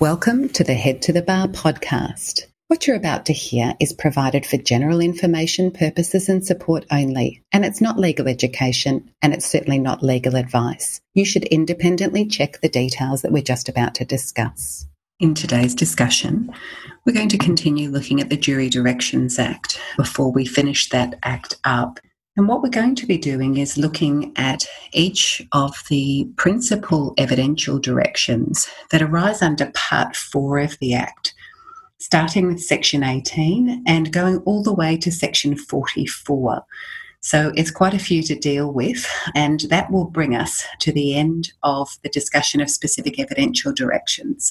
Welcome to the Head to the Bar podcast. What you're about to hear is provided for general information purposes and support only, and it's not legal education, and it's certainly not legal advice. You should independently check the details that we're just about to discuss. In today's discussion, we're going to continue looking at the Jury Directions Act before we finish that act up and what we're going to be doing is looking at each of the principal evidential directions that arise under Part 4 of the Act, starting with Section 18 and going all the way to Section 44. So it's quite a few to deal with, and that will bring us to the end of the discussion of specific evidential directions.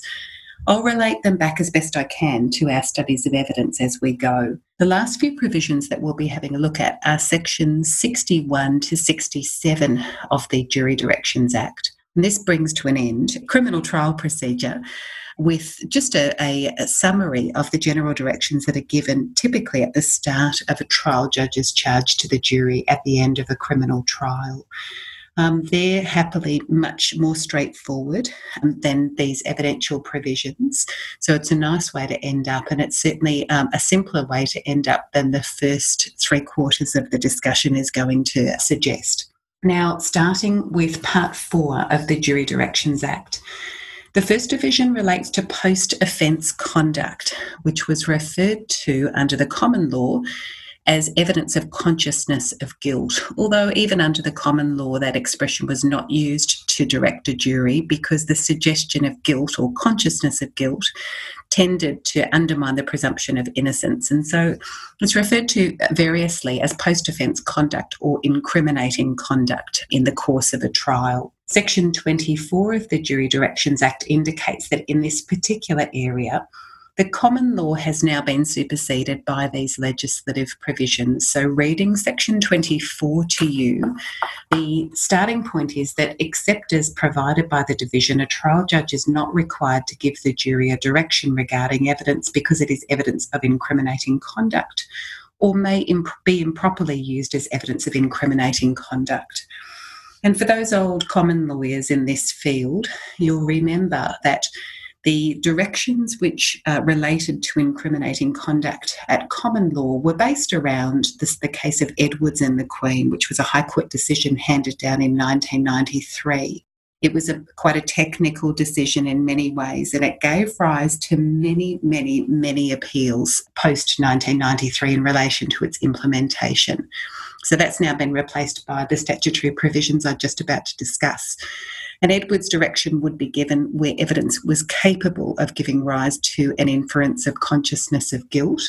I'll relate them back as best I can to our studies of evidence as we go. The last few provisions that we'll be having a look at are sections 61 to 67 of the Jury Directions Act. And this brings to an end criminal trial procedure with just a, a, a, summary of the general directions that are given typically at the start of a trial judge's charge to the jury at the end of a criminal trial. Um, they're happily much more straightforward um, than these evidential provisions. So it's a nice way to end up, and it's certainly um, a simpler way to end up than the first three quarters of the discussion is going to suggest. Now, starting with part four of the Jury Directions Act. The first division relates to post offence conduct, which was referred to under the common law as evidence of consciousness of guilt. Although, even under the common law, that expression was not used to direct a jury because the suggestion of guilt or consciousness of guilt tended to undermine the presumption of innocence. And so it's referred to variously as post offence conduct or incriminating conduct in the course of a trial. Section 24 of the Jury Directions Act indicates that in this particular area, the common law has now been superseded by these legislative provisions. So, reading section 24 to you, the starting point is that, except as provided by the division, a trial judge is not required to give the jury a direction regarding evidence because it is evidence of incriminating conduct or may imp- be improperly used as evidence of incriminating conduct. And for those old common lawyers in this field, you'll remember that the directions which uh, related to incriminating conduct at common law were based around this, the case of Edwards and the Queen, which was a High Court decision handed down in 1993. It was a, quite a technical decision in many ways, and it gave rise to many, many, many appeals post 1993 in relation to its implementation. So that's now been replaced by the statutory provisions I'm just about to discuss. And Edwards' direction would be given where evidence was capable of giving rise to an inference of consciousness of guilt.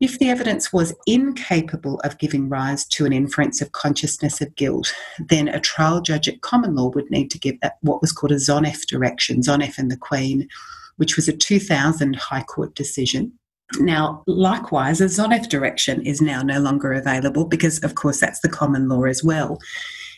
If the evidence was incapable of giving rise to an inference of consciousness of guilt, then a trial judge at common law would need to give what was called a Zoneff direction, Zoneff and the Queen, which was a 2000 High Court decision. Now, likewise, a Zoneff direction is now no longer available because, of course, that's the common law as well.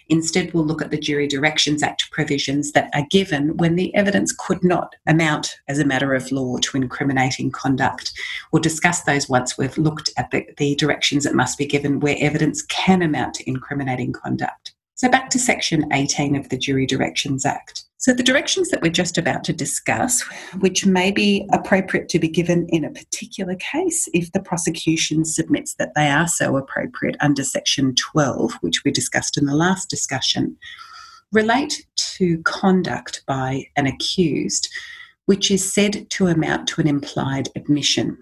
Instead, we'll look at the Jury Directions Act provisions that are given when the evidence could not amount as a matter of law to incriminating conduct. We'll discuss those once we've looked at the, the directions that must be given where evidence can amount to incriminating conduct. So, back to Section 18 of the Jury Directions Act. So, the directions that we're just about to discuss, which may be appropriate to be given in a particular case if the prosecution submits that they are so appropriate under Section 12, which we discussed in the last discussion, relate to conduct by an accused, which is said to amount to an implied admission.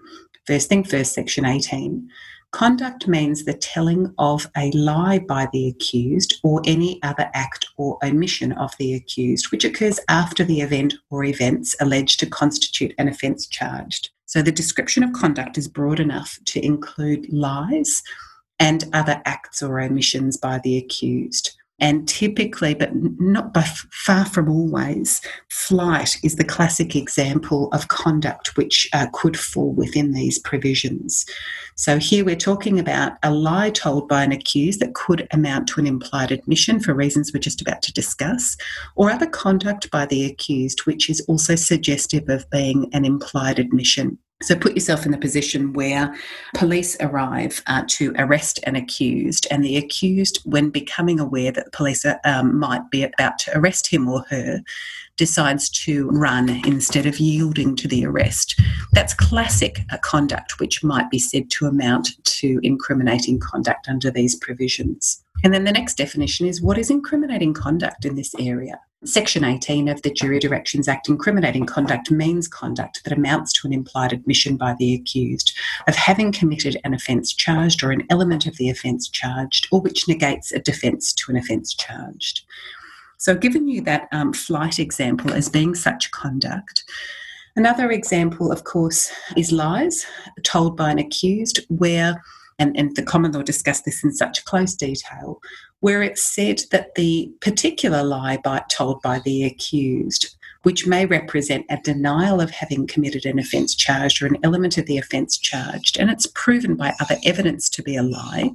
First thing first, Section 18. Conduct means the telling of a lie by the accused or any other act or omission of the accused, which occurs after the event or events alleged to constitute an offence charged. So the description of conduct is broad enough to include lies and other acts or omissions by the accused. And typically, but not by far from always, flight is the classic example of conduct which uh, could fall within these provisions. So here we're talking about a lie told by an accused that could amount to an implied admission for reasons we're just about to discuss, or other conduct by the accused which is also suggestive of being an implied admission. So put yourself in the position where police arrive uh, to arrest an accused, and the accused, when becoming aware that the police are, um, might be about to arrest him or her, decides to run instead of yielding to the arrest. That's classic uh, conduct, which might be said to amount to incriminating conduct under these provisions. And then the next definition is what is incriminating conduct in this area? Section 18 of the Jury Directions Act incriminating conduct means conduct that amounts to an implied admission by the accused of having committed an offence charged or an element of the offence charged, or which negates a defence to an offence charged. So, I've given you that um, flight example as being such conduct. Another example, of course, is lies told by an accused where and, and the common law discussed this in such close detail, where it said that the particular lie by, told by the accused, which may represent a denial of having committed an offence charged or an element of the offence charged, and it's proven by other evidence to be a lie,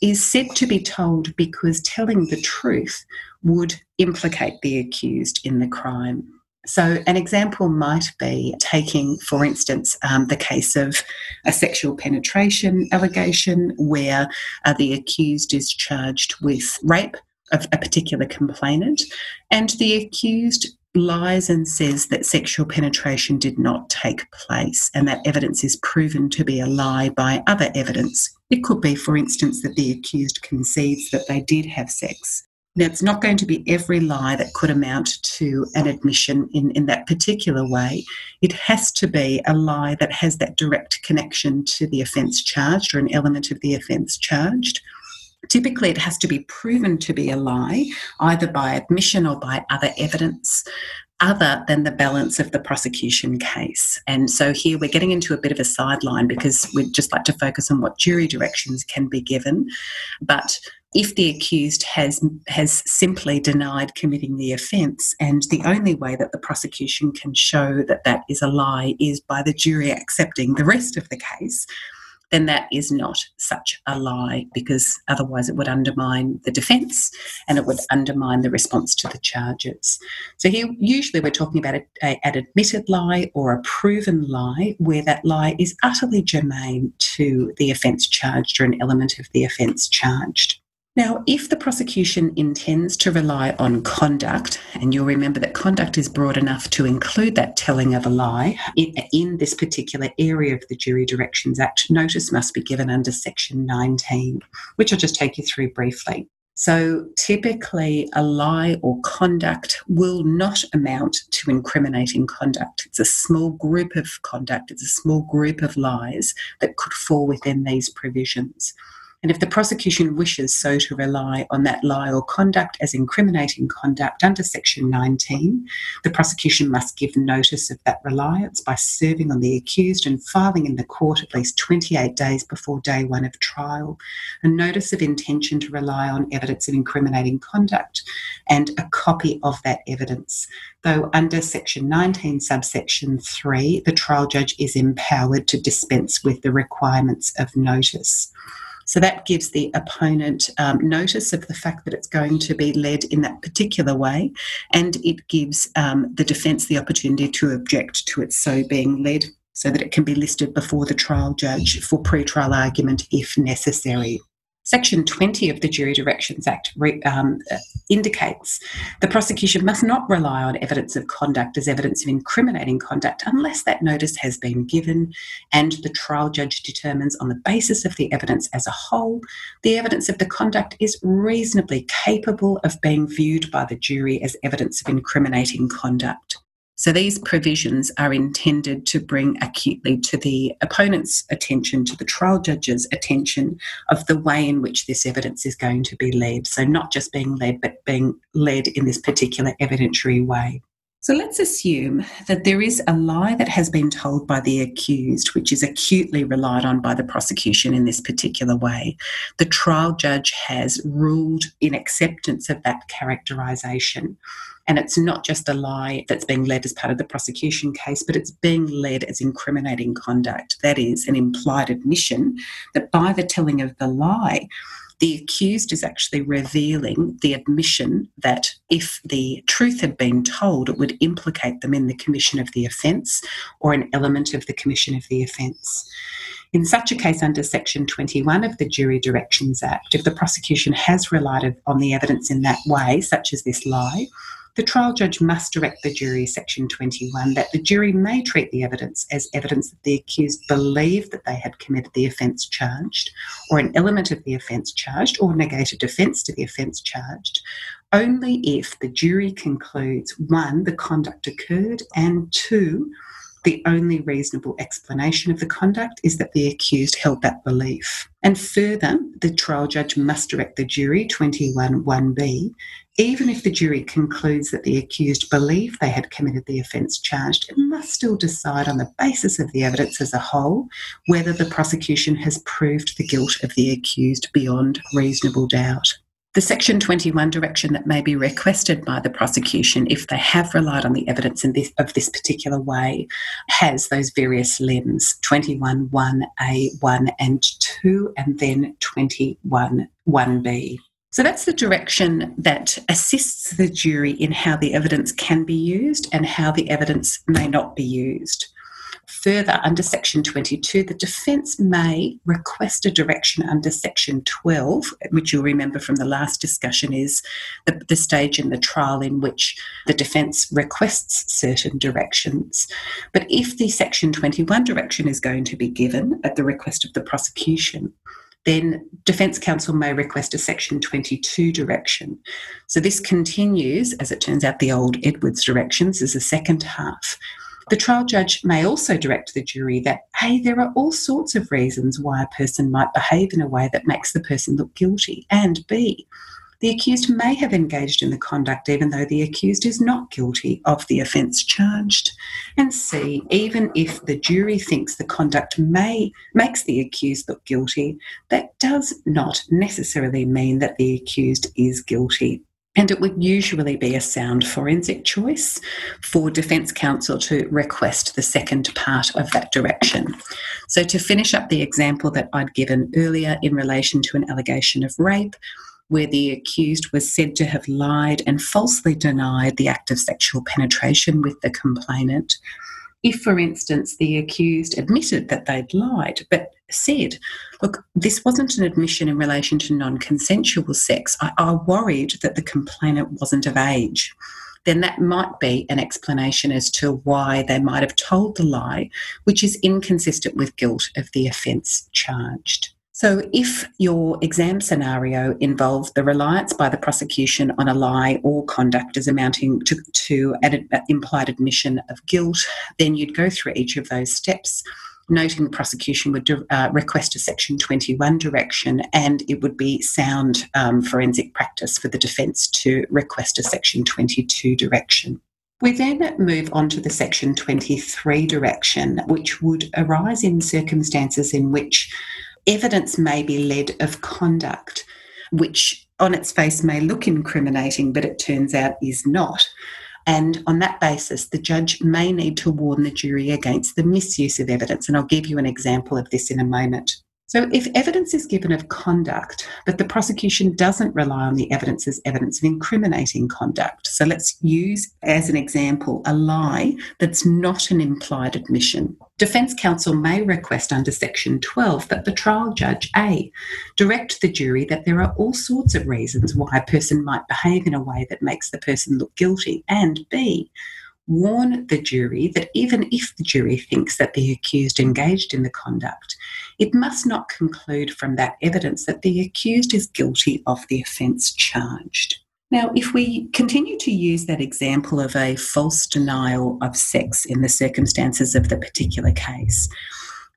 is said to be told because telling the truth would implicate the accused in the crime. So, an example might be taking, for instance, um, the case of a sexual penetration allegation where uh, the accused is charged with rape of a particular complainant, and the accused lies and says that sexual penetration did not take place, and that evidence is proven to be a lie by other evidence. It could be, for instance, that the accused concedes that they did have sex now, it's not going to be every lie that could amount to an admission in, in that particular way. It has to be a lie that has that direct connection to the offence charged or an element of the offence charged. Typically, it has to be proven to be a lie, either by admission or by other evidence other than the balance of the prosecution case. And so here we're getting into a bit of a sideline because we'd just like to focus on what jury directions can be given. But if the accused has has simply denied committing the offence and the only way that the prosecution can show that that is a lie is by the jury accepting the rest of the case then that is not such a lie because otherwise it would undermine the defence and it would undermine the response to the charges. So here, usually we're talking about a, a, an admitted lie or a proven lie where that lie is utterly germane to the offence charged or an element of the offence charged. Now, if the prosecution intends to rely on conduct, and you'll remember that conduct is broad enough to include that telling of a lie, in, in, this particular area of the Jury Directions Act, notice must be given under Section 19, which I'll just take you through briefly. So, typically, a lie or conduct will not amount to incriminating conduct. It's a small group of conduct, it's a small group of lies that could fall within these provisions. And if the prosecution wishes so to rely on that lie or conduct as incriminating conduct under Section 19, the prosecution must give notice of that reliance by serving on the accused and filing in the court at least 28 days before day one of trial a notice of intention to rely on evidence of incriminating conduct and a copy of that evidence. Though under Section 19, subsection 3, the trial judge is empowered to dispense with the requirements of notice. So that gives the opponent um, notice of the fact that it's going to be led in that particular way, and it gives um, the defence the opportunity to object to it so being led so that it can be listed before the trial judge for pre-trial argument if necessary. Section 20 of the Jury Directions Act re, um, indicates the prosecution must not rely on evidence of conduct as evidence of incriminating conduct unless that notice has been given and the trial judge determines on the basis of the evidence as a whole the evidence of the conduct is reasonably capable of being viewed by the jury as evidence of incriminating conduct. So these provisions are intended to bring acutely to the opponent's attention, to the trial judge's attention, of the way in which this evidence is going to be led. So not just being led, but being led in this particular evidentiary way. So let's assume that there is a lie that has been told by the accused, which is acutely relied on by the prosecution in this particular way. The trial judge has ruled in acceptance of that characterisation. And it's not just a lie that's being led as part of the prosecution case, but it's being led as incriminating conduct. That is, an implied admission that by the telling of the lie, the accused is actually revealing the admission that if the truth had been told, it would implicate them in the commission of the offence or an element of the commission of the offence. In such a case, under Section 21 of the Jury Directions Act, if the prosecution has relied on the evidence in that way, such as this lie, the trial judge must direct the jury, section 21, that the jury may treat the evidence as evidence that the accused believed that they had committed the offence charged, or an element of the offence charged, or negated defence to the offence charged, only if the jury concludes one, the conduct occurred, and two, the only reasonable explanation of the conduct is that the accused held that belief. And further, the trial judge must direct the jury, 21 1b, even if the jury concludes that the accused believed they had committed the offence charged, it must still decide on the basis of the evidence as a whole whether the prosecution has proved the guilt of the accused beyond reasonable doubt. The Section 21 direction that may be requested by the prosecution if they have relied on the evidence in this, of this particular way has those various limbs 21 1A, 1 and 2, and then 21 1B. So that's the direction that assists the jury in how the evidence can be used and how the evidence may not be used. Further, under Section 22, the defence may request a direction under Section 12, which you'll remember from the last discussion is the, the stage in the trial in which the defence requests certain directions. But if the Section 21 direction is going to be given at the request of the prosecution, then Defence Counsel may request a Section 22 direction. So this continues, as it turns out, the old Edwards directions as a second half. The trial judge may also direct the jury that, hey, there are all sorts of reasons why a person might behave in a way that makes the person look guilty, and B, the accused may have engaged in the conduct even though the accused is not guilty of the offence charged. And C, even if the jury thinks the conduct may makes the accused look guilty, that does not necessarily mean that the accused is guilty. And it would usually be a sound forensic choice for Defence Counsel to request the second part of that direction. So, to finish up the example that I'd given earlier in relation to an allegation of rape, where the accused was said to have lied and falsely denied the act of sexual penetration with the complainant. If, for instance, the accused admitted that they'd lied, but said, Look, this wasn't an admission in relation to non consensual sex, I, I worried that the complainant wasn't of age then that might be an explanation as to why they might have told the lie, which is inconsistent with guilt of the offence charged. So, if your exam scenario involved the reliance by the prosecution on a lie or conduct as amounting to, to an implied admission of guilt, then you'd go through each of those steps. Noting the prosecution would uh, request a Section 21 direction, and it would be sound um, forensic practice for the defence to request a Section 22 direction. We then move on to the Section 23 direction, which would arise in circumstances in which evidence may be led of conduct, which on its face may look incriminating, but it turns out is not. And on that basis, the judge may need to warn the jury against the misuse of evidence. And I'll give you an example of this in a moment. So, if evidence is given of conduct, but the prosecution doesn't rely on the evidence as evidence of incriminating conduct, so let's use as an example a lie that's not an implied admission. Defence counsel may request under Section 12 that the trial judge A direct the jury that there are all sorts of reasons why a person might behave in a way that makes the person look guilty, and B warn the jury that even if the jury thinks that the accused engaged in the conduct, it must not conclude from that evidence that the accused is guilty of the offence charged. Now, if we continue to use that example of a false denial of sex in the circumstances of the particular case,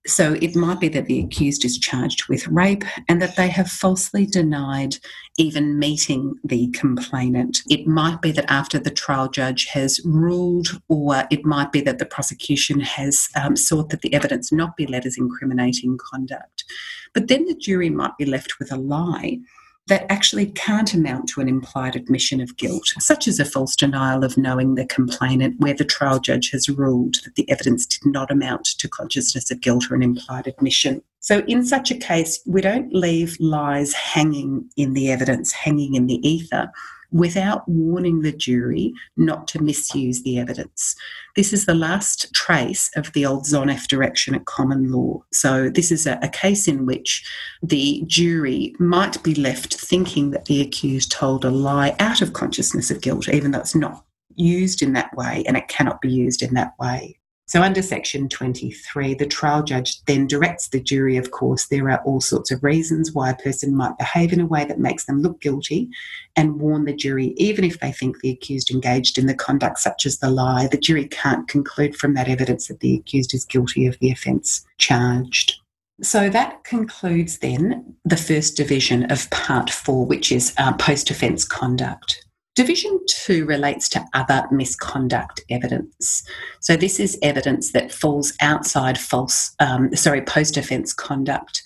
so it might be that the accused is charged with rape and that they have falsely denied even meeting the complainant. It might be that after the trial judge has ruled, or it might be that the prosecution has um, sought that the evidence not be led as incriminating conduct. But then the jury might be left with a lie that actually can't amount to an implied admission of guilt, such as a false denial of knowing the complainant, where the trial judge has ruled that the evidence did not amount to consciousness of guilt or an implied admission. So, in such a case, we don't leave lies hanging in the evidence, hanging in the ether without warning the jury not to misuse the evidence. This is the last trace of the old Zoneff direction at common law. So, this is a, a, case in which the jury might be left thinking that the accused told a lie out of consciousness of guilt, even though it's not used in that way and it cannot be used in that way. So, under section 23, the trial judge then directs the jury, of course, there are all sorts of reasons why a person might behave in a way that makes them look guilty, and warn the jury, even if they think the accused engaged in the conduct such as the lie, the jury can't conclude from that evidence that the accused is guilty of the offence charged. So that concludes then the first division of part four, which is uh, post offence conduct. Division two relates to other misconduct evidence. So this is evidence that falls outside false, um, sorry, post offence conduct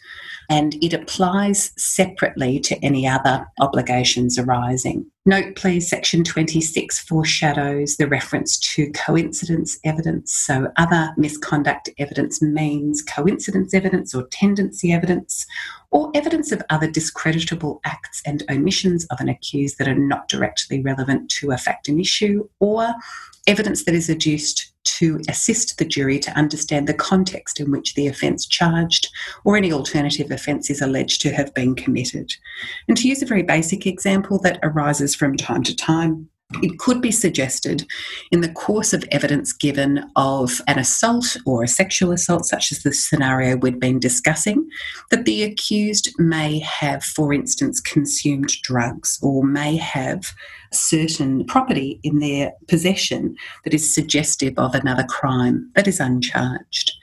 and it applies separately to any other obligations arising. Note, please, section 26 foreshadows the reference to coincidence evidence. So, other misconduct evidence means coincidence evidence or tendency evidence, or evidence of other discreditable acts and omissions of an accused that are not directly relevant to a fact and issue, or evidence that is adduced to assist the jury to understand the context in which the offence charged or any alternative offence is alleged to have been committed. And to use a very basic example that arises from time to time, it could be suggested in the course of evidence given of an assault or a sexual assault, such as the scenario we'd been discussing, that the accused may have, for instance, consumed drugs or may have certain property in their possession that is suggestive of another crime that is uncharged.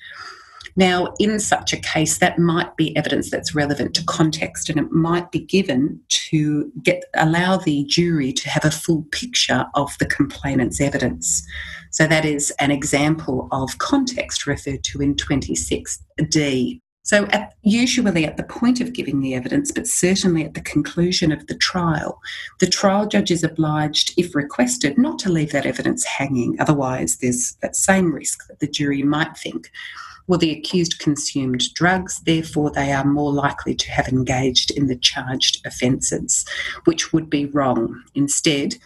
Now, in such a case, that might be evidence that's relevant to context and it might be given to get allow the jury to have a full picture of the complainant's evidence. So that is an example of context referred to in 26D. So, at, usually at the point of giving the evidence, but certainly at the conclusion of the trial, the trial judge is obliged, if requested, not to leave that evidence hanging. Otherwise, there's that same risk that the jury might think well, the accused consumed drugs, therefore they are more likely to have engaged in the charged offences, which would be wrong. Instead,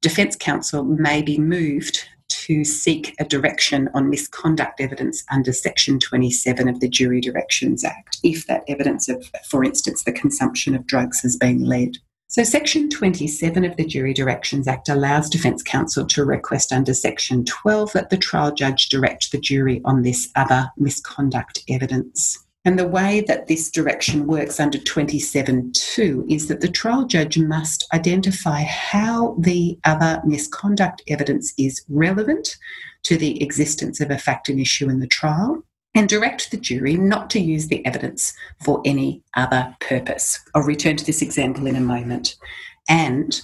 defence counsel may be moved to seek a direction on misconduct evidence under Section 27 of the Jury Directions Act, if that evidence of, for instance, the consumption of drugs has been led. So, Section 27 of the Jury Directions Act allows Defence Counsel to request under Section 12 that the trial judge direct the jury on this other misconduct evidence. And the way that this direction works under 27.2 is that the trial judge must identify how the other misconduct evidence is relevant to the existence of a fact and issue in the trial and direct the jury not to use the evidence for any other purpose. I'll return to this example in a moment. And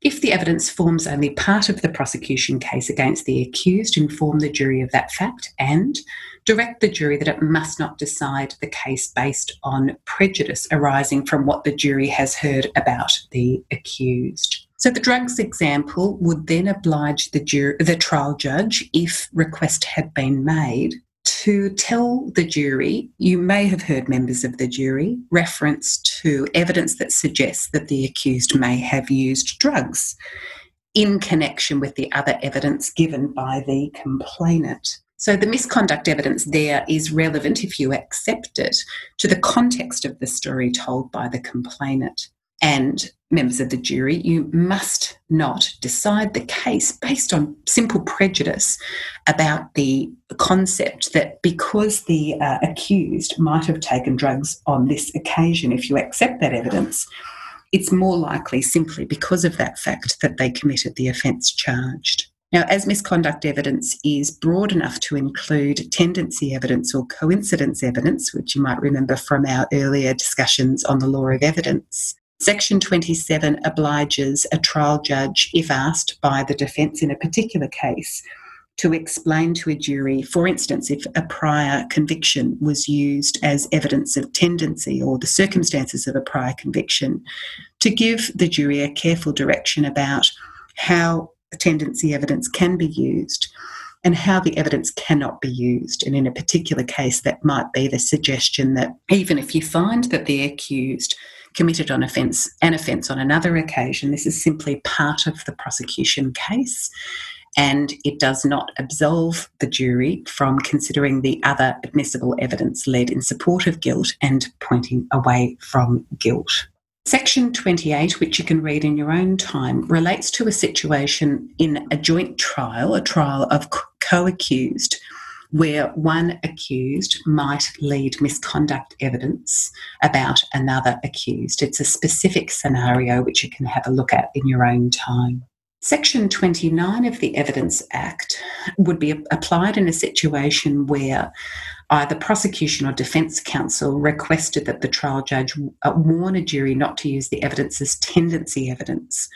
if the evidence forms only part of the prosecution case against the accused, inform the jury of that fact and direct the jury that it must not decide the case based on prejudice arising from what the jury has heard about the accused. So the drugs example would then oblige the, jury, the trial judge, if request had been made, to tell the jury, you may have heard members of the jury reference to evidence that suggests that the accused may have used drugs in connection with the other evidence given by the complainant. So the misconduct evidence there is relevant, if you accept it, to the context of the story told by the complainant and members of the jury, you must not decide the case based on simple prejudice about the concept that because the uh, accused might have taken drugs on this occasion, if you accept that evidence, it's more likely simply because of that fact that they committed the offence charged. Now, as misconduct evidence is broad enough to include tendency evidence or coincidence evidence, which you might remember from our earlier discussions on the law of evidence, Section 27 obliges a trial judge, if asked by the defence in a particular case, to explain to a jury, for instance, if a prior conviction was used as evidence of tendency or the circumstances of a prior conviction, to give the jury a careful direction about how tendency evidence can be used and how the evidence cannot be used. And in a particular case, that might be the suggestion that even if you find that the accused committed an offence an offence on another occasion, this is simply part of the prosecution case and it does not absolve the jury from considering the other admissible evidence led in support of guilt and pointing away from guilt. Section 28, which you can read in your own time, relates to a situation in a joint trial, a trial of co accused, where one accused might lead misconduct evidence about another accused. It's a specific scenario which you can have a look at in your own time. Section 29 of the Evidence Act would be applied in a situation where either prosecution or defence counsel requested that the trial judge uh, warn a jury not to use the evidence as tendency evidence.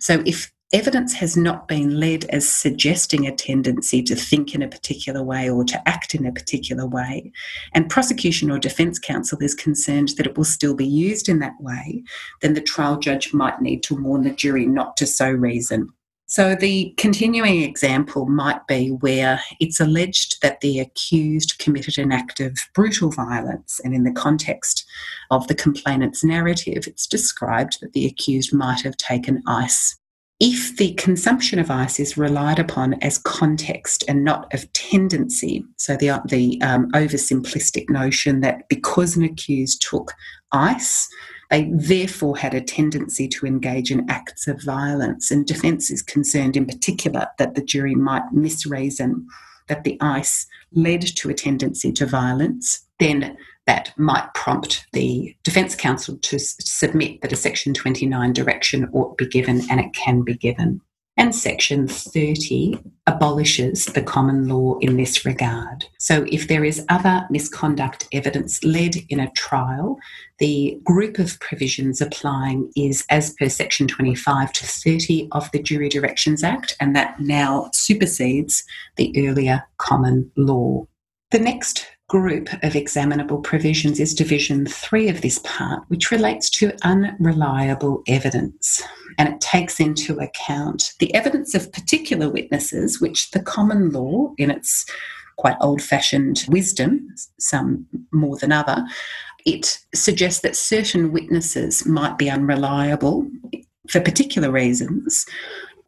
So if evidence has not been led as suggesting a tendency to think in a particular way or to act in a particular way, and prosecution or defence counsel is concerned that it will still be used in that way, then the trial judge might need to warn the jury not to so reason. So, the continuing example might be where it's alleged that the accused committed an act of brutal violence, and in the context of the complainant's narrative, it's described that the accused might have taken ice if the consumption of ice is relied upon as context and not of tendency, so the, the um, oversimplistic notion that because an accused took ice, they therefore had a tendency to engage in acts of violence, and defence is concerned in particular that the jury might misreason that the ice led to a tendency to violence, then that might prompt the Defence Counsel to s- submit that a Section 29 direction ought be given and it can be given. And Section 30 abolishes the common law in this regard. So, if there is other misconduct evidence led in a trial, the group of provisions applying is as per Section 25 to 30 of the Jury Directions Act, and that now supersedes the earlier common law. The next group of examinable provisions is Division 3 of this part, which relates to unreliable evidence. And it takes into account the evidence of particular witnesses, which the common law, in its quite old fashioned wisdom, some more than other, it suggests that certain witnesses might be unreliable for particular reasons,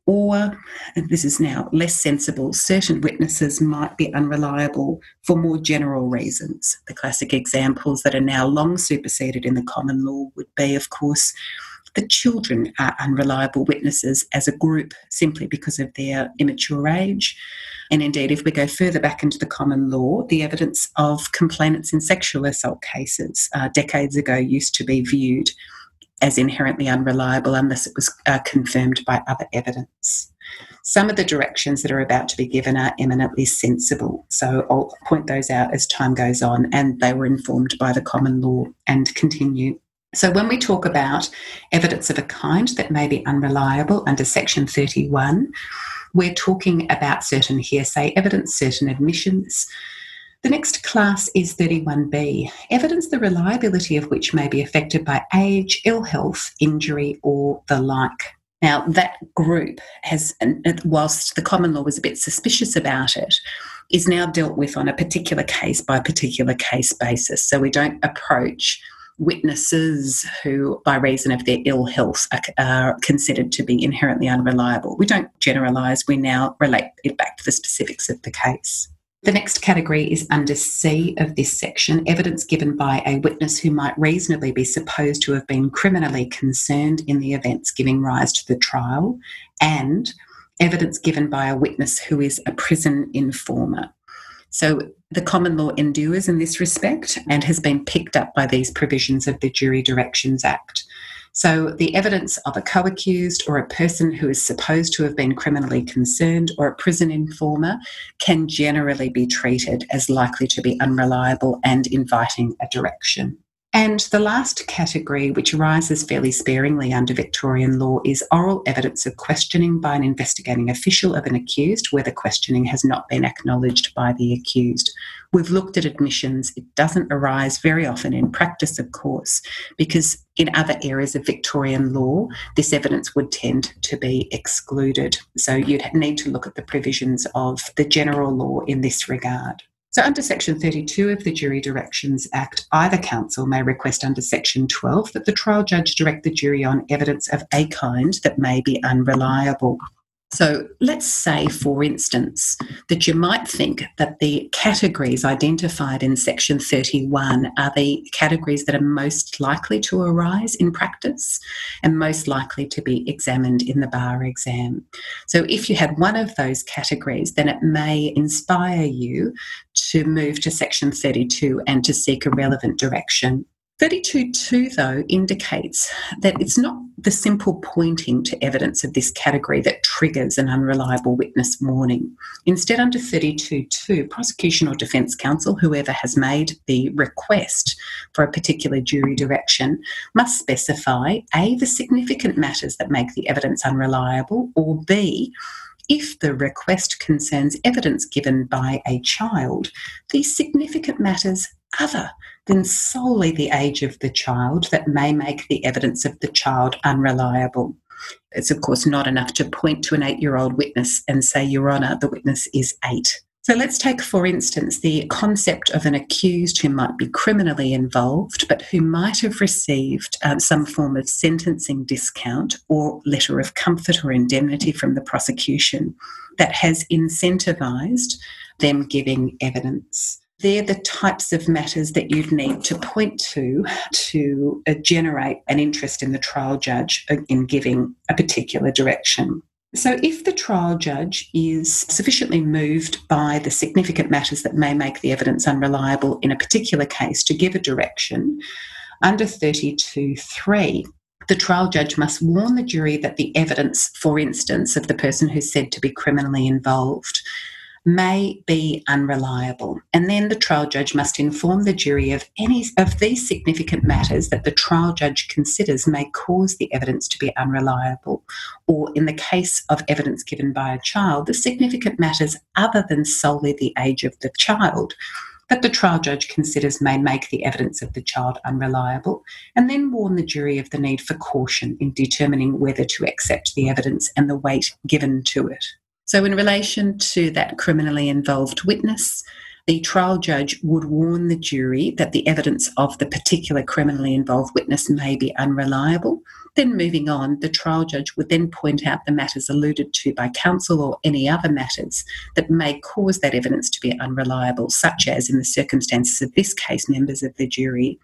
or, and this is now less sensible, certain witnesses might be unreliable for more general reasons. The classic examples that are now long superseded in the common law would be, of course, that children are unreliable witnesses as a group simply because of their immature age. And indeed, if we go further back into the common law, the evidence of complainants in sexual assault cases uh, decades ago used to be viewed as inherently unreliable unless it was uh, confirmed by other evidence. Some of the directions that are about to be given are eminently sensible, so I'll point those out as time goes on, and they were informed by the common law and continue. So, when we talk about evidence of a kind that may be unreliable under Section 31, we're talking about certain hearsay evidence, certain admissions, the next class is 31B, evidence the reliability of which may be affected by age, ill health, injury, or the like. Now, that group has, whilst the common law was a bit suspicious about it, is now dealt with on a particular case by particular case basis. So we don't approach witnesses who, by reason of their ill health, are, are considered to be inherently unreliable. We don't generalise, we now relate it back to the specifics of the case. The next category is under C of this section evidence given by a witness who might reasonably be supposed to have been criminally concerned in the events giving rise to the trial, and evidence given by a witness who is a prison informer. So the common law endures in this respect and has been picked up by these provisions of the Jury Directions Act. So, the evidence of a co accused or a person who is supposed to have been criminally concerned or a prison informer can generally be treated as likely to be unreliable and inviting a direction. And the last category, which arises fairly sparingly under Victorian law, is oral evidence of questioning by an investigating official of an accused where the questioning has not been acknowledged by the accused. We've looked at admissions. It doesn't arise very often in practice, of course, because in other areas of Victorian law, this evidence would tend to be excluded. So you'd need to look at the provisions of the general law in this regard. So, under Section 32 of the Jury Directions Act, either counsel may request under Section 12 that the trial judge direct the jury on evidence of a kind that may be unreliable. So let's say, for instance, that you might think that the categories identified in section 31 are the categories that are most likely to arise in practice and most likely to be examined in the bar exam. So if you had one of those categories, then it may inspire you to move to section 32 and to seek a relevant direction 32.2, though, indicates that it's not the simple pointing to evidence of this category that triggers an unreliable witness warning. Instead, under 32.2, prosecution or defence counsel, whoever has made the request for a particular jury direction, must specify A, the significant matters that make the evidence unreliable, or B, if the request concerns evidence given by a child, these significant matters other than solely the age of the child that may make the evidence of the child unreliable. It's, of course, not enough to point to an eight year old witness and say, Your Honour, the witness is eight. So let's take, for instance, the concept of an accused who might be criminally involved, but who might have received um, some form of sentencing discount or letter of comfort or indemnity from the prosecution that has incentivised them giving evidence. They're the types of matters that you'd need to point to to uh, generate an interest in the trial judge in giving a particular direction. So, if the trial judge is sufficiently moved by the significant matters that may make the evidence unreliable in a particular case to give a direction, under 32.3, the trial judge must warn the jury that the evidence, for instance, of the person who's said to be criminally involved may be unreliable. And then the trial judge must inform the jury of any of these significant matters that the trial judge considers may cause the evidence to be unreliable, or in the case of evidence given by a child, the significant matters other than solely the age of the child that the trial judge considers may make the evidence of the child unreliable, and then warn the jury of the need for caution in determining whether to accept the evidence and the weight given to it. So, in relation to that criminally involved witness, the trial judge would warn the jury that the evidence of the particular criminally involved witness may be unreliable. Then, moving on, the trial judge would then point out the matters alluded to by counsel or any other matters that may cause that evidence to be unreliable, such as, in the circumstances of this case, members of the jury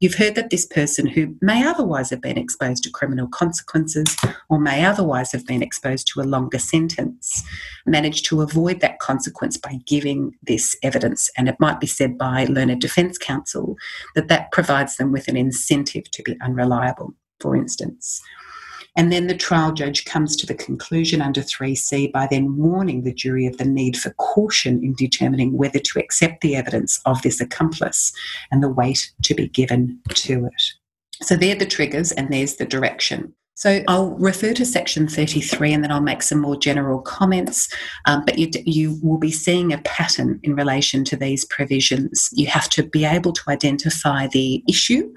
You've heard that this person who may otherwise have been exposed to criminal consequences or may otherwise have been exposed to a longer sentence managed to avoid that consequence by giving this evidence. And it might be said by learned defence counsel that that provides them with an incentive to be unreliable, for instance. And then the trial judge comes to the conclusion under 3C by then warning the jury of the need for caution in determining whether to accept the evidence of this accomplice and the weight to be given to it. So they're the triggers and there's the direction. So I'll refer to section 33 and then I'll make some more general comments. Um, but you, you will be seeing a pattern in relation to these provisions. You have to be able to identify the issue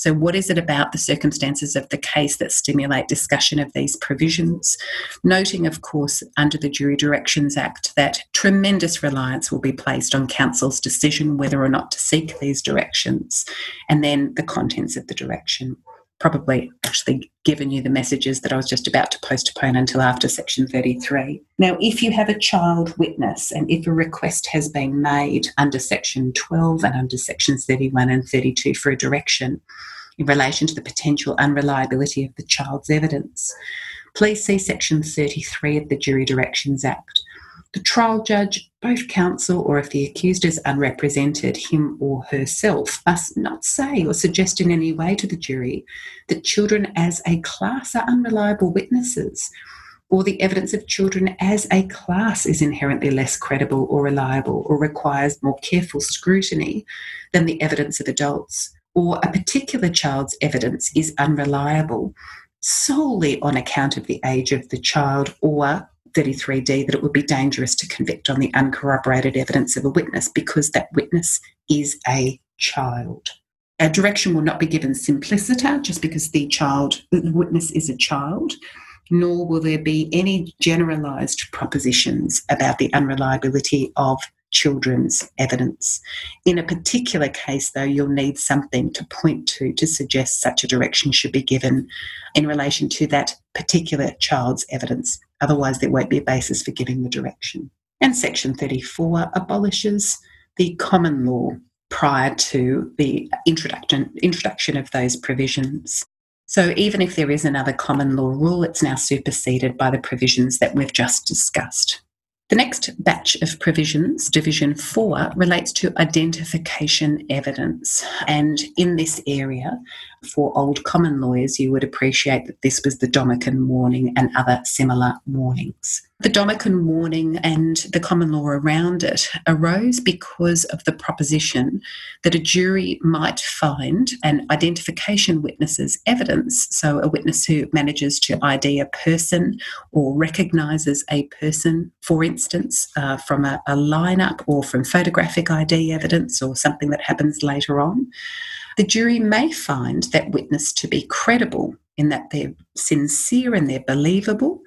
so, what is it about the circumstances of the case that stimulate discussion of these provisions? Noting, of course, under the Jury Directions Act that tremendous reliance will be placed on counsel's decision whether or not to seek these directions, and then the contents of the direction probably actually given you the messages that I was just about to postpone until after section 33. Now, if you have a child witness and if a request has been made under section 12 and under sections 31 and 32 for a direction in relation to the potential unreliability of the child's evidence, please see section 33 of the Jury Directions Act the trial judge, both counsel, or if the accused is unrepresented, him or herself, must not say or suggest in any way to the jury that children as a class are unreliable witnesses, or the evidence of children as a class is inherently less credible or reliable or requires more careful scrutiny than the evidence of adults or a particular child's evidence is unreliable solely on account of the age of the child or 33D that it would be dangerous to convict on the uncorroborated evidence of a witness because that witness is a child. A direction will not be given simpliciter just because the child, the witness is a child, nor will there be any generalised propositions about the unreliability of children's evidence. In a particular case, though, you'll need something to point to to suggest such a direction should be given in relation to that particular child's evidence. Otherwise, there won't be a basis for giving the direction. And Section 34 abolishes the common law prior to the introduction, introduction of those provisions. So even if there is another common law rule, it's now superseded by the provisions that we've just discussed. The next batch of provisions, Division 4, relates to identification evidence. And in this area, for old common lawyers, you would appreciate that this was the Domican warning and other similar warnings. The Domican warning and the common law around it arose because of the proposition that a jury might find an identification witness's evidence, so a witness who manages to ID a person or recognises a person, for instance, uh, from a, a lineup or from photographic ID evidence or something that happens later on. The jury may find that witness to be credible in that they're sincere and they're believable,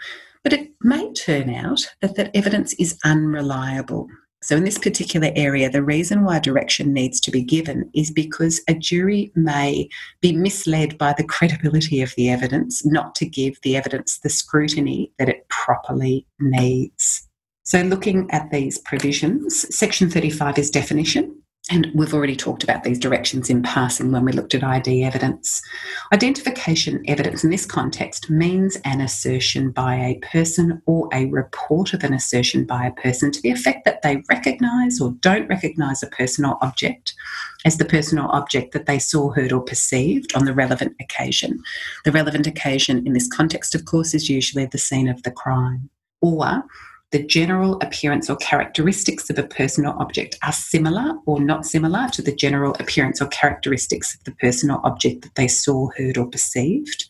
but it may turn out that that evidence is unreliable. So, in this particular area, the reason why direction needs to be given is because a jury may be misled by the credibility of the evidence, not to give the evidence the scrutiny that it properly needs. So, looking at these provisions, Section 35 is definition. And we've already talked about these directions in passing when we looked at ID evidence. Identification evidence in this context means an assertion by a person or a report of an assertion by a person to the effect that they recognise or don't recognise a person or object as the person or object that they saw, heard, or perceived on the relevant occasion. The relevant occasion in this context, of course, is usually the scene of the crime. Or the general appearance or characteristics of a person or object are similar or not similar to the general appearance or characteristics of the person or object that they saw, heard, or perceived.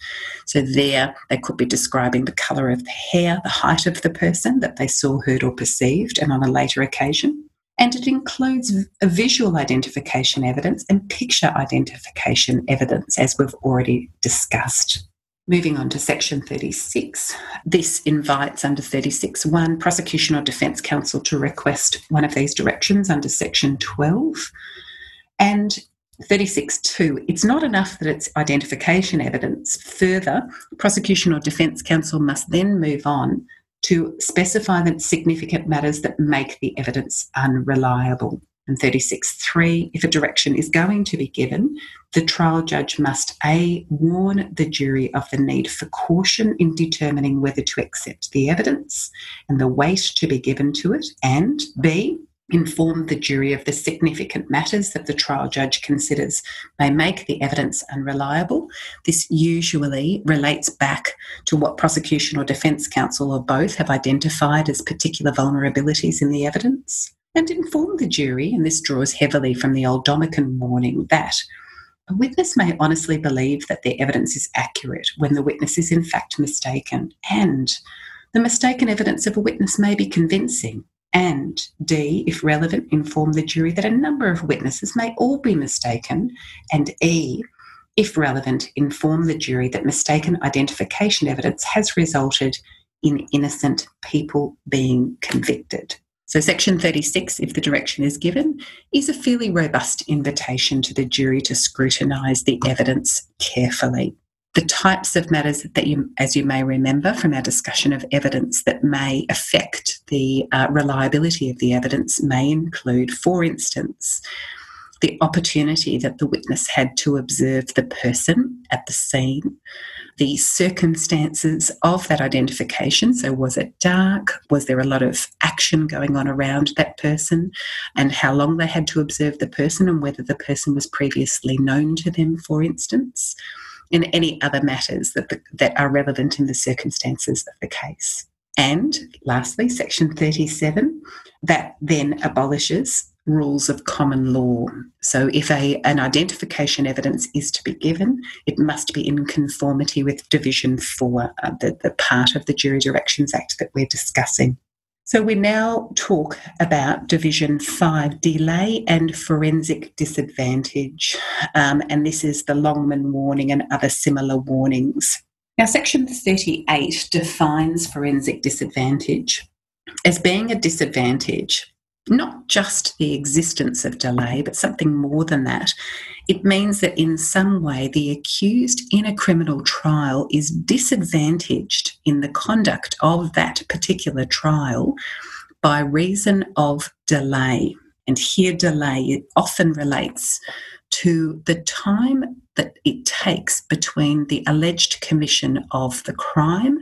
So, there they could be describing the colour of the hair, the height of the person that they saw, heard, or perceived, and on a later occasion. And it includes a visual identification evidence and picture identification evidence, as we've already discussed. Moving on to section 36, this invites under 36.1 prosecution or defence counsel to request one of these directions under section 12. And 36.2, it's not enough that it's identification evidence. Further, prosecution or defence counsel must then move on to specify the significant matters that make the evidence unreliable and 36.3, if a direction is going to be given, the trial judge must A, warn the jury of the need for caution in determining whether to accept the evidence and the weight to be given to it, and B, inform the jury of the significant matters that the trial judge considers may make the evidence unreliable. This usually relates back to what prosecution or defence counsel or both have identified as particular vulnerabilities in the evidence and inform the jury, and this draws heavily from the old Domican warning, that a witness may honestly believe that their evidence is accurate when the witness is in fact mistaken, and the mistaken evidence of a witness may be convincing. And D, if relevant, inform the jury that a number of witnesses may all be mistaken. And E, if relevant, inform the jury that mistaken identification evidence has resulted in innocent people being convicted. So, Section 36, if the direction is given, is a fairly robust invitation to the jury to scrutinise the evidence carefully. The types of matters that you, as you may remember from our discussion of evidence, that may affect the uh, reliability of the evidence may include, for instance, the opportunity that the witness had to observe the person at the scene, the circumstances of that identification. So, was it dark? Was there a lot of action going on around that person? And how long they had to observe the person, and whether the person was previously known to them, for instance, and any other matters that, the, that are relevant in the circumstances of the case. And lastly, section 37, that then abolishes rules of common law. So, if a, an identification evidence is to be given, it must be in conformity with Division 4, uh, the, the part of the Jury Directions Act that we're discussing. So, we now talk about Division 5 delay and forensic disadvantage. Um, and this is the Longman warning and other similar warnings. Now, Section 38 defines forensic disadvantage as being a disadvantage not just the existence of delay, but something more than that. It means that in some way the accused in a criminal trial is disadvantaged in the conduct of that particular trial by reason of delay. And here, delay often relates to the time that it takes between the alleged commission of the crime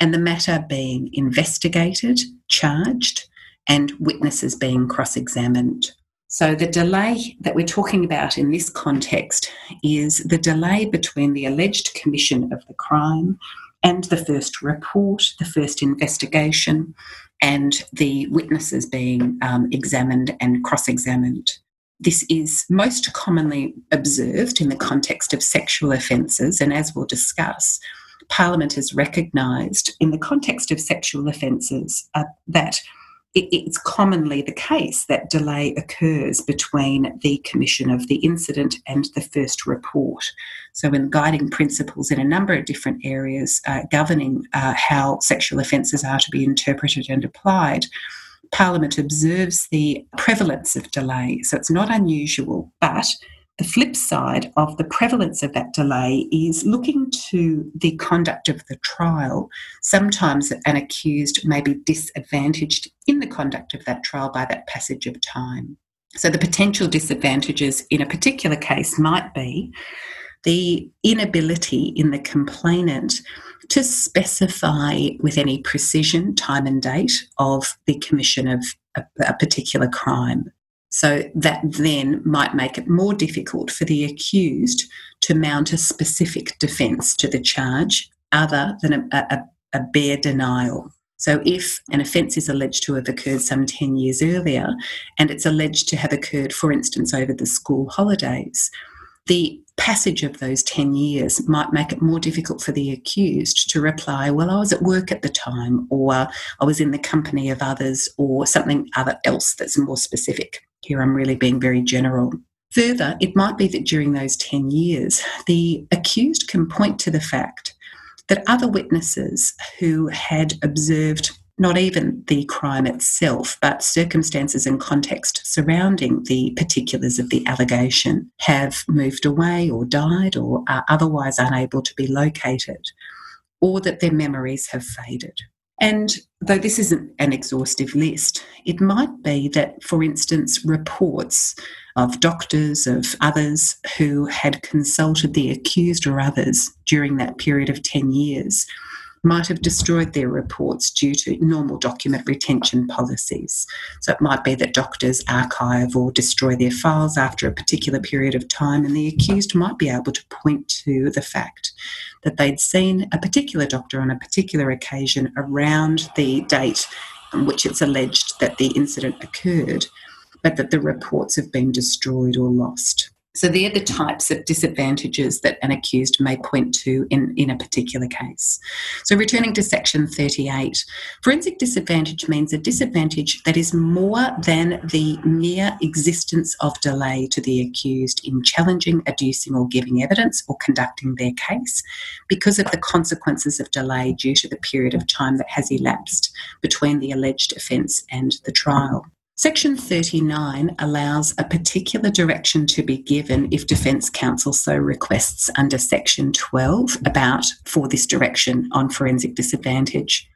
and the matter being investigated, charged, and witnesses being cross examined. So, the delay that we're talking about in this context is the delay between the alleged commission of the crime and the first report, the first investigation, and the witnesses being um, examined and cross examined. This is most commonly observed in the context of sexual offences, and as we'll discuss, Parliament has recognised in the context of sexual offences uh, that it, it's commonly the case that delay occurs between the commission of the incident and the first report. So, in guiding principles in a number of different areas uh, governing uh, how sexual offences are to be interpreted and applied, Parliament observes the prevalence of delay. So, it's not unusual, but the flip side of the prevalence of that delay is looking to the conduct of the trial. Sometimes an accused may be disadvantaged in the conduct of that trial by that passage of time. So, the potential disadvantages in a particular case might be the inability in the complainant to specify with any precision time and date of the commission of a, a particular crime. So that then might make it more difficult for the accused to mount a specific defence to the charge other than a, a, a bare denial. So, if an offence is alleged to have occurred some 10 years earlier and it's alleged to have occurred, for instance, over the school holidays, the passage of those 10 years might make it more difficult for the accused to reply, Well, I was at work at the time, or I was in the company of others, or something other else that's more specific. Here I'm really being very general. Further, it might be that during those 10 years, the accused can point to the fact that other witnesses who had observed not even the crime itself, but circumstances and context surrounding the particulars of the allegation have moved away or died or are otherwise unable to be located, or that their memories have faded. And though this isn't an exhaustive list, it might be that, for instance, reports of doctors, of others who had consulted the accused or others during that period of 10 years might have destroyed their reports due to normal document retention policies. So it might be that doctors archive or destroy their files after a particular period of time, and the accused might be able to point to the fact that they'd seen a particular doctor on a particular occasion around the date on which it's alleged that the incident occurred, but that the reports have been destroyed or lost. So they're the types of disadvantages that an accused may point to in, in a particular case. So returning to section 38, forensic disadvantage means a disadvantage that is more than the mere existence of delay to the accused in challenging, adducing or giving evidence or conducting their case because of the consequences of delay due to the period of time that has elapsed between the alleged offence and the trial. Section 39 allows a particular direction to be given if Defence Counsel so requests under Section 12 about for this direction on forensic disadvantage.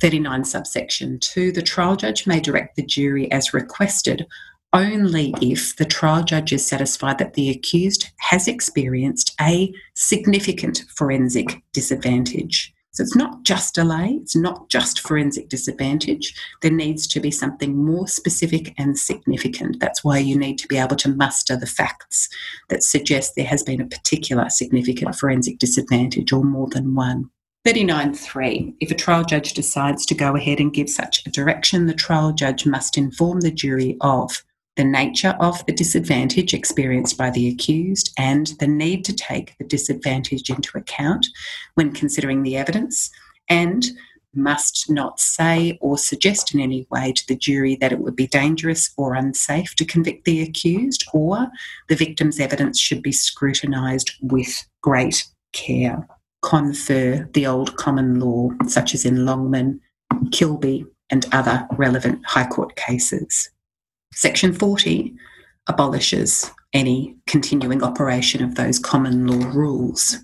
39 subsection 2 the trial judge may direct the jury as requested only if the trial judge is satisfied that the accused has experienced a significant forensic disadvantage. So it's not just delay, it's not just forensic disadvantage. There needs to be something more specific and significant. That's why you need to be able to muster the facts that suggest there has been a particular significant forensic disadvantage or more than one. 39.3. If a trial judge decides to go ahead and give such a direction, the trial judge must inform the jury of the nature of the disadvantage experienced by the accused, and the need to take the disadvantage into account when considering the evidence, and must not say or suggest in any way to the jury that it would be dangerous or unsafe to convict the accused, or the victim's evidence should be scrutinised with great care. Confer the old common law, such as in Longman, Kilby, and other relevant High Court cases. Section 40 abolishes any continuing operation of those common law rules.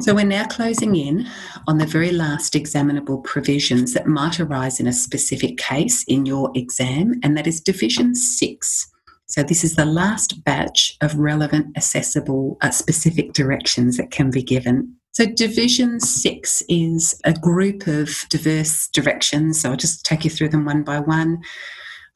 So we're now closing in on the very last examinable provisions that might arise in a specific case in your exam, and that is Division 6. So this is the last batch of relevant, accessible, uh, specific directions that can be given. So Division 6 is a group of diverse directions. So I'll just take you through them one by one.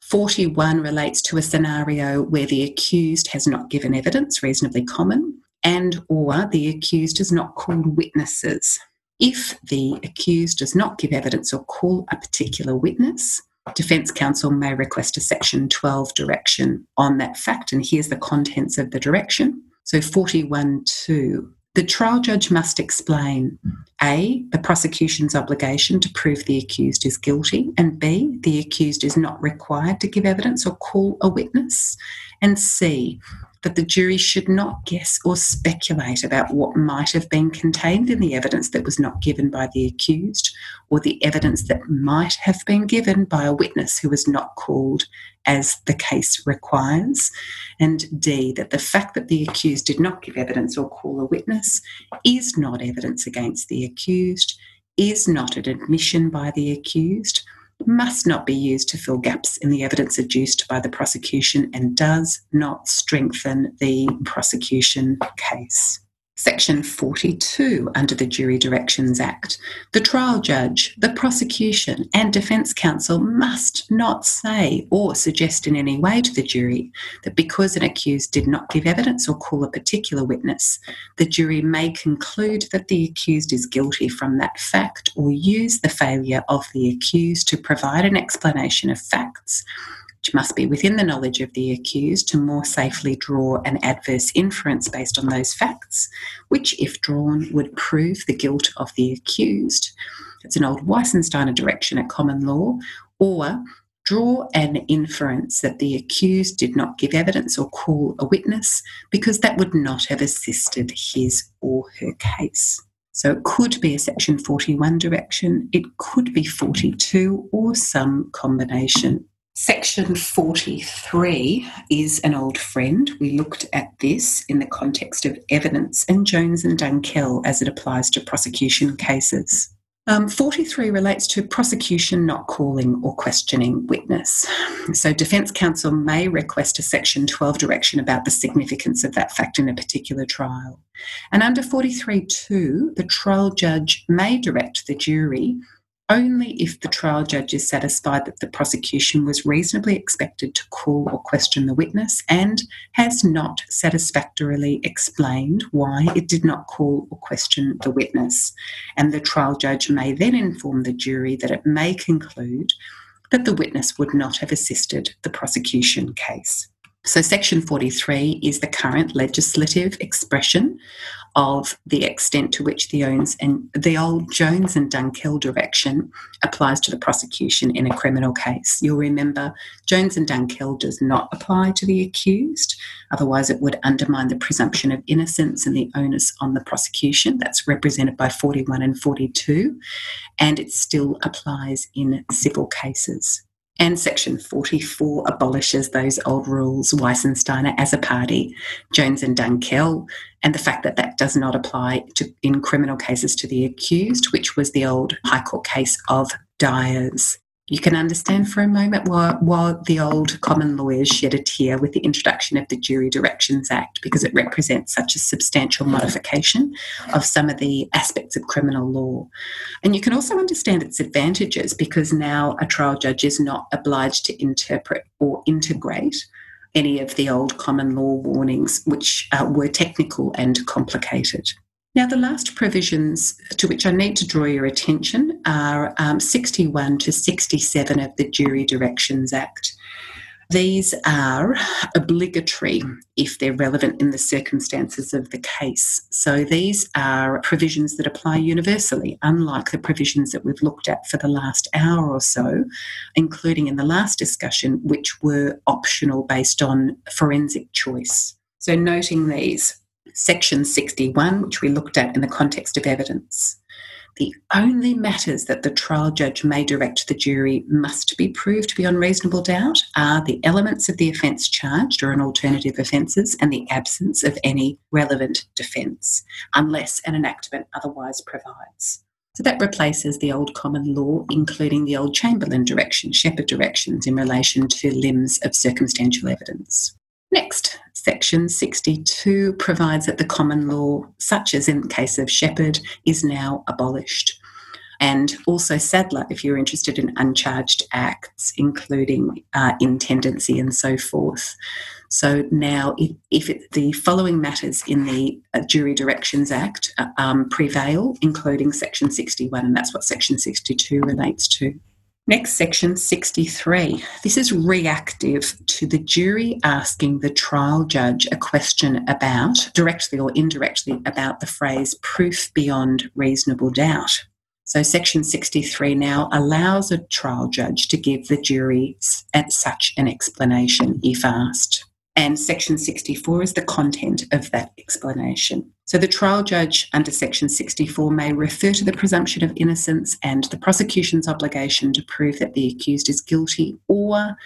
41 relates to a scenario where the accused has not given evidence, reasonably common and or the accused has not called witnesses. If the accused does not give evidence or call a particular witness, Defence counsel may request a Section 12 direction on that fact, and here's the contents of the direction. So 41.2. The trial judge must explain A, the prosecution's obligation to prove the accused is guilty, and B, the accused is not required to give evidence or call a witness, and C, that the jury should not guess or speculate about what might have been contained in the evidence that was not given by the accused or the evidence that might have been given by a witness who was not called as the case requires. And D, that the fact that the accused did not give evidence or call a witness is not evidence against the accused, is not an admission by the accused must not be used to fill gaps in the evidence adduced by the prosecution and does not strengthen the prosecution case. Section 42 under the Jury Directions Act. The trial judge, the prosecution, and defence counsel must not say or suggest in any way to the jury that because an accused did not give evidence or call a particular witness, the jury may conclude that the accused is guilty from that fact or use the failure of the accused to provide an explanation of facts which must be within the knowledge of the accused to more safely draw an adverse inference based on those facts, which, if drawn, would prove the guilt of the accused. It's an old Weissensteiner direction at common law, or draw an inference that the accused did not give evidence or call a witness because that would not have assisted his or her case. So it could be a section 41 direction, it could be 42, or some combination. Section 43 is an old friend. We looked at this in the context of evidence and Jones and Dunkel as it applies to prosecution cases. Um, 43 relates to prosecution not calling or questioning witness. So, defence counsel may request a Section 12 direction about the significance of that fact in a particular trial. And under 43.2, the trial judge may direct the jury only if the trial judge is satisfied that the prosecution was reasonably expected to call or question the witness and has not satisfactorily explained why it did not call or question the witness. And the trial judge may then inform the jury that it may conclude that the witness would not have assisted the prosecution case. So, Section 43 is the current legislative expression of the extent to which the, owns and the old Jones and Dunkel direction applies to the prosecution in a criminal case. You'll remember Jones and Dunkel does not apply to the accused, otherwise, it would undermine the presumption of innocence and the onus on the prosecution. That's represented by 41 and 42, and it still applies in civil cases. And Section 44 abolishes those old rules, Weissensteiner as a party, Jones and Dunkel, and the fact that that does not apply to, in criminal cases to the accused, which was the old High Court case of Dyers you can understand for a moment why, why the old common lawyers shed a tear with the introduction of the Jury Directions Act because it represents such a substantial modification of some of the aspects of criminal law. And you can also understand its advantages because now a trial judge is not obliged to interpret or integrate any of the old common law warnings, which uh, were technical and complicated. Now, the last provisions to which I need to draw your attention are um, 61 to 67 of the Jury Directions Act. These are obligatory if they're relevant in the circumstances of the case. So these are provisions that apply universally, unlike the provisions that we've looked at for the last hour or so, including in the last discussion, which were optional based on forensic choice. So, noting these, section 61, which we looked at in the context of evidence. The only matters that the trial judge may direct the jury must be proved beyond reasonable doubt are the elements of the offence charged or an alternative offences and the absence of any relevant defence, unless an enactment otherwise provides. So that replaces the old common law, including the old Chamberlain direction, Shepherd directions in relation to limbs of circumstantial evidence. Next, section 62 provides that the common law, such as in the case of Shepherd, is now abolished. And also Sadler, if you're interested in uncharged acts, including uh, intendancy and so forth. So now, if, if it, the following matters in the uh, Jury Directions Act uh, um, prevail, including Section 61, and that's what Section 62 relates to. Next, section 63. This is reactive to the jury asking the trial judge a question about, directly or indirectly, about the phrase proof beyond reasonable doubt. So, section 63 now allows a trial judge to give the jury at such an explanation if asked and section 64 is the content of that explanation. So the trial judge under section 64 may refer to the presumption of innocence and the prosecution's obligation to prove that the accused is guilty or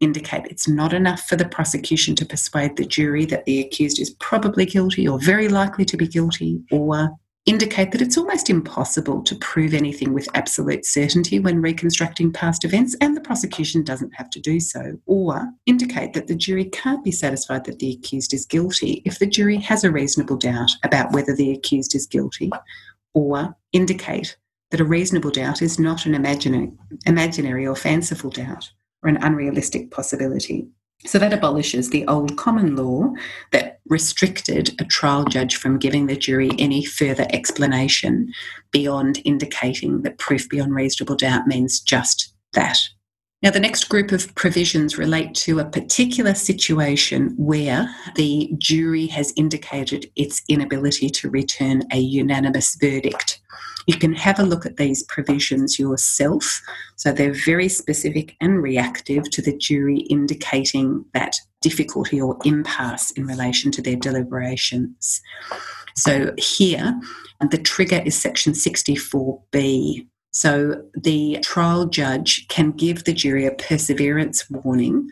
indicate it's not enough for the prosecution to persuade the jury that the accused is probably guilty or very likely to be guilty or indicate that it's almost impossible to prove anything with absolute certainty when reconstructing past events, and the prosecution doesn't have to do so, or indicate that the jury can't be satisfied that the accused is guilty if the jury has a reasonable doubt about whether the accused is guilty, or indicate that a reasonable doubt is not an imaginary, imaginary or fanciful doubt or an unrealistic possibility. So that abolishes the old common law that restricted a trial judge from giving the jury any further explanation beyond indicating that proof beyond reasonable doubt means just that. Now, the next group of provisions relate to a particular situation where the jury has indicated its inability to return a unanimous verdict. You can have a look at these provisions yourself. So they're very specific and reactive to the jury indicating that difficulty or impasse in relation to their deliberations. So here, the trigger is section 64B. So the trial judge can give the jury a perseverance warning,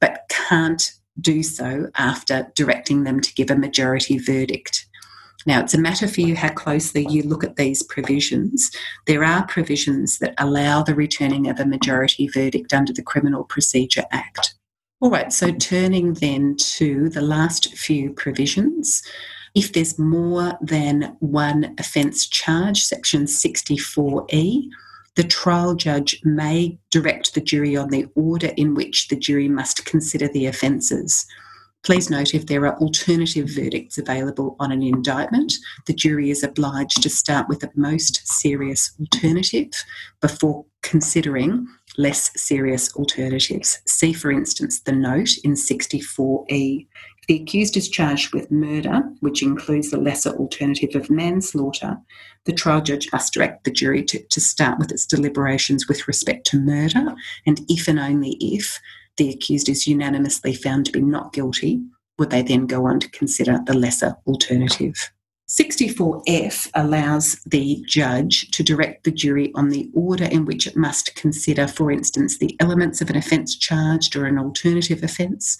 but can't do so after directing them to give a majority verdict. Now, it's a matter for you how closely you look at these provisions. There are provisions that allow the returning of a majority verdict under the Criminal Procedure Act. All right, so turning then to the last few provisions. If there's more than one offence charge, section 64E, the trial judge may direct the jury on the order in which the jury must consider the offences. Please note if there are alternative verdicts available on an indictment, the jury is obliged to start with the most serious alternative before considering less serious alternatives. See, for instance, the note in 64E. If the accused is charged with murder, which includes the lesser alternative of manslaughter, the trial judge must direct the jury to, to start with its deliberations with respect to murder, and if and only if the accused is unanimously found to be not guilty, would they then go on to consider the lesser alternative? 64F allows the judge to direct the jury on the order in which it must consider, for instance, the elements of an offence charged or an alternative offence,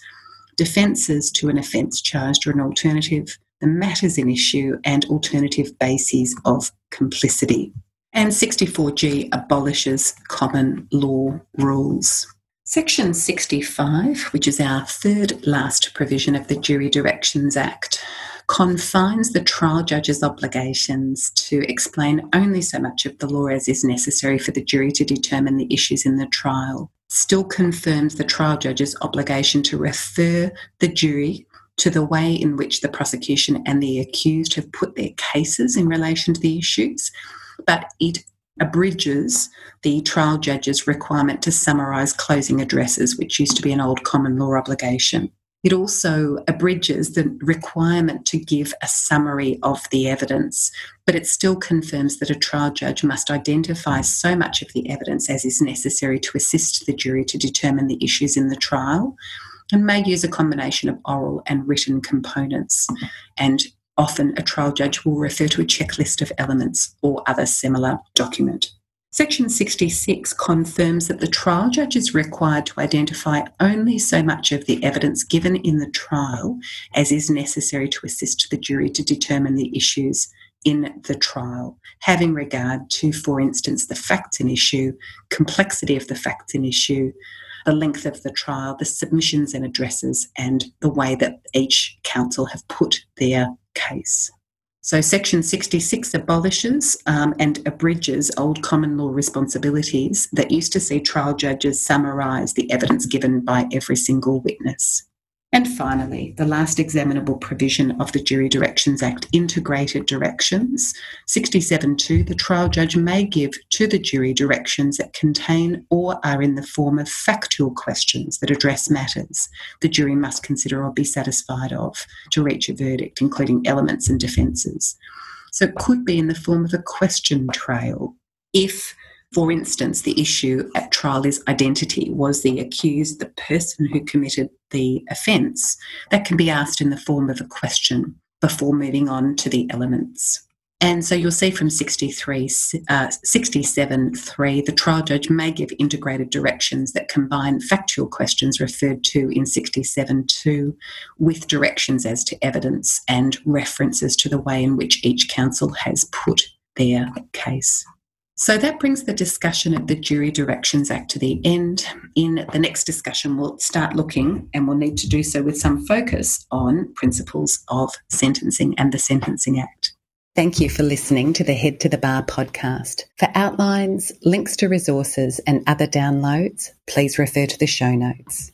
defences to an offence charged or an alternative, the matters in issue, and alternative bases of complicity. And 64G abolishes common law rules. Section 65, which is our third last provision of the Jury Directions Act, confines the trial judge's obligations to explain only so much of the law as is necessary for the jury to determine the issues in the trial. Still confirms the trial judge's obligation to refer the jury to the way in which the prosecution and the accused have put their cases in relation to the issues, but it abridges the trial judge's requirement to summarise closing addresses, which used to be an old common law obligation. It also abridges the requirement to give a summary of the evidence, but it still confirms that a trial judge must identify so much of the evidence as is necessary to assist the jury to determine the issues in the trial and may use a combination of oral and written components. And often a trial judge will refer to a checklist of elements or other similar document. Section 66 confirms that the trial judge is required to identify only so much of the evidence given in the trial as is necessary to assist the jury to determine the issues in the trial, having regard to, for instance, the facts in issue, complexity of the facts in issue, the length of the trial, the submissions and addresses, and the way that each counsel have put their case. So, Section 66 abolishes um, and abridges old common law responsibilities that used to see trial judges summarise the evidence given by every single witness. And finally, the last examinable provision of the Jury Directions Act, integrated directions. 67.2, the trial judge may give to the jury directions that contain or are in the form of factual questions that address matters the jury must consider or be satisfied of to reach a verdict, including elements and defences. So it could be in the form of a question trail if for instance, the issue at trial is identity. Was the accused the person who committed the offence? That can be asked in the form of a question before moving on to the elements. And so you'll see from 63, uh, 67 3, the trial judge may give integrated directions that combine factual questions referred to in 67 2 with directions as to evidence and references to the way in which each counsel has put their case. So that brings the discussion of the Jury Directions Act to the end. In the next discussion, we'll start looking, and we'll need to do so with some focus on principles of sentencing and the Sentencing Act. Thank you for listening to the Head to the Bar podcast. For outlines, links to resources, and other downloads, please refer to the show notes.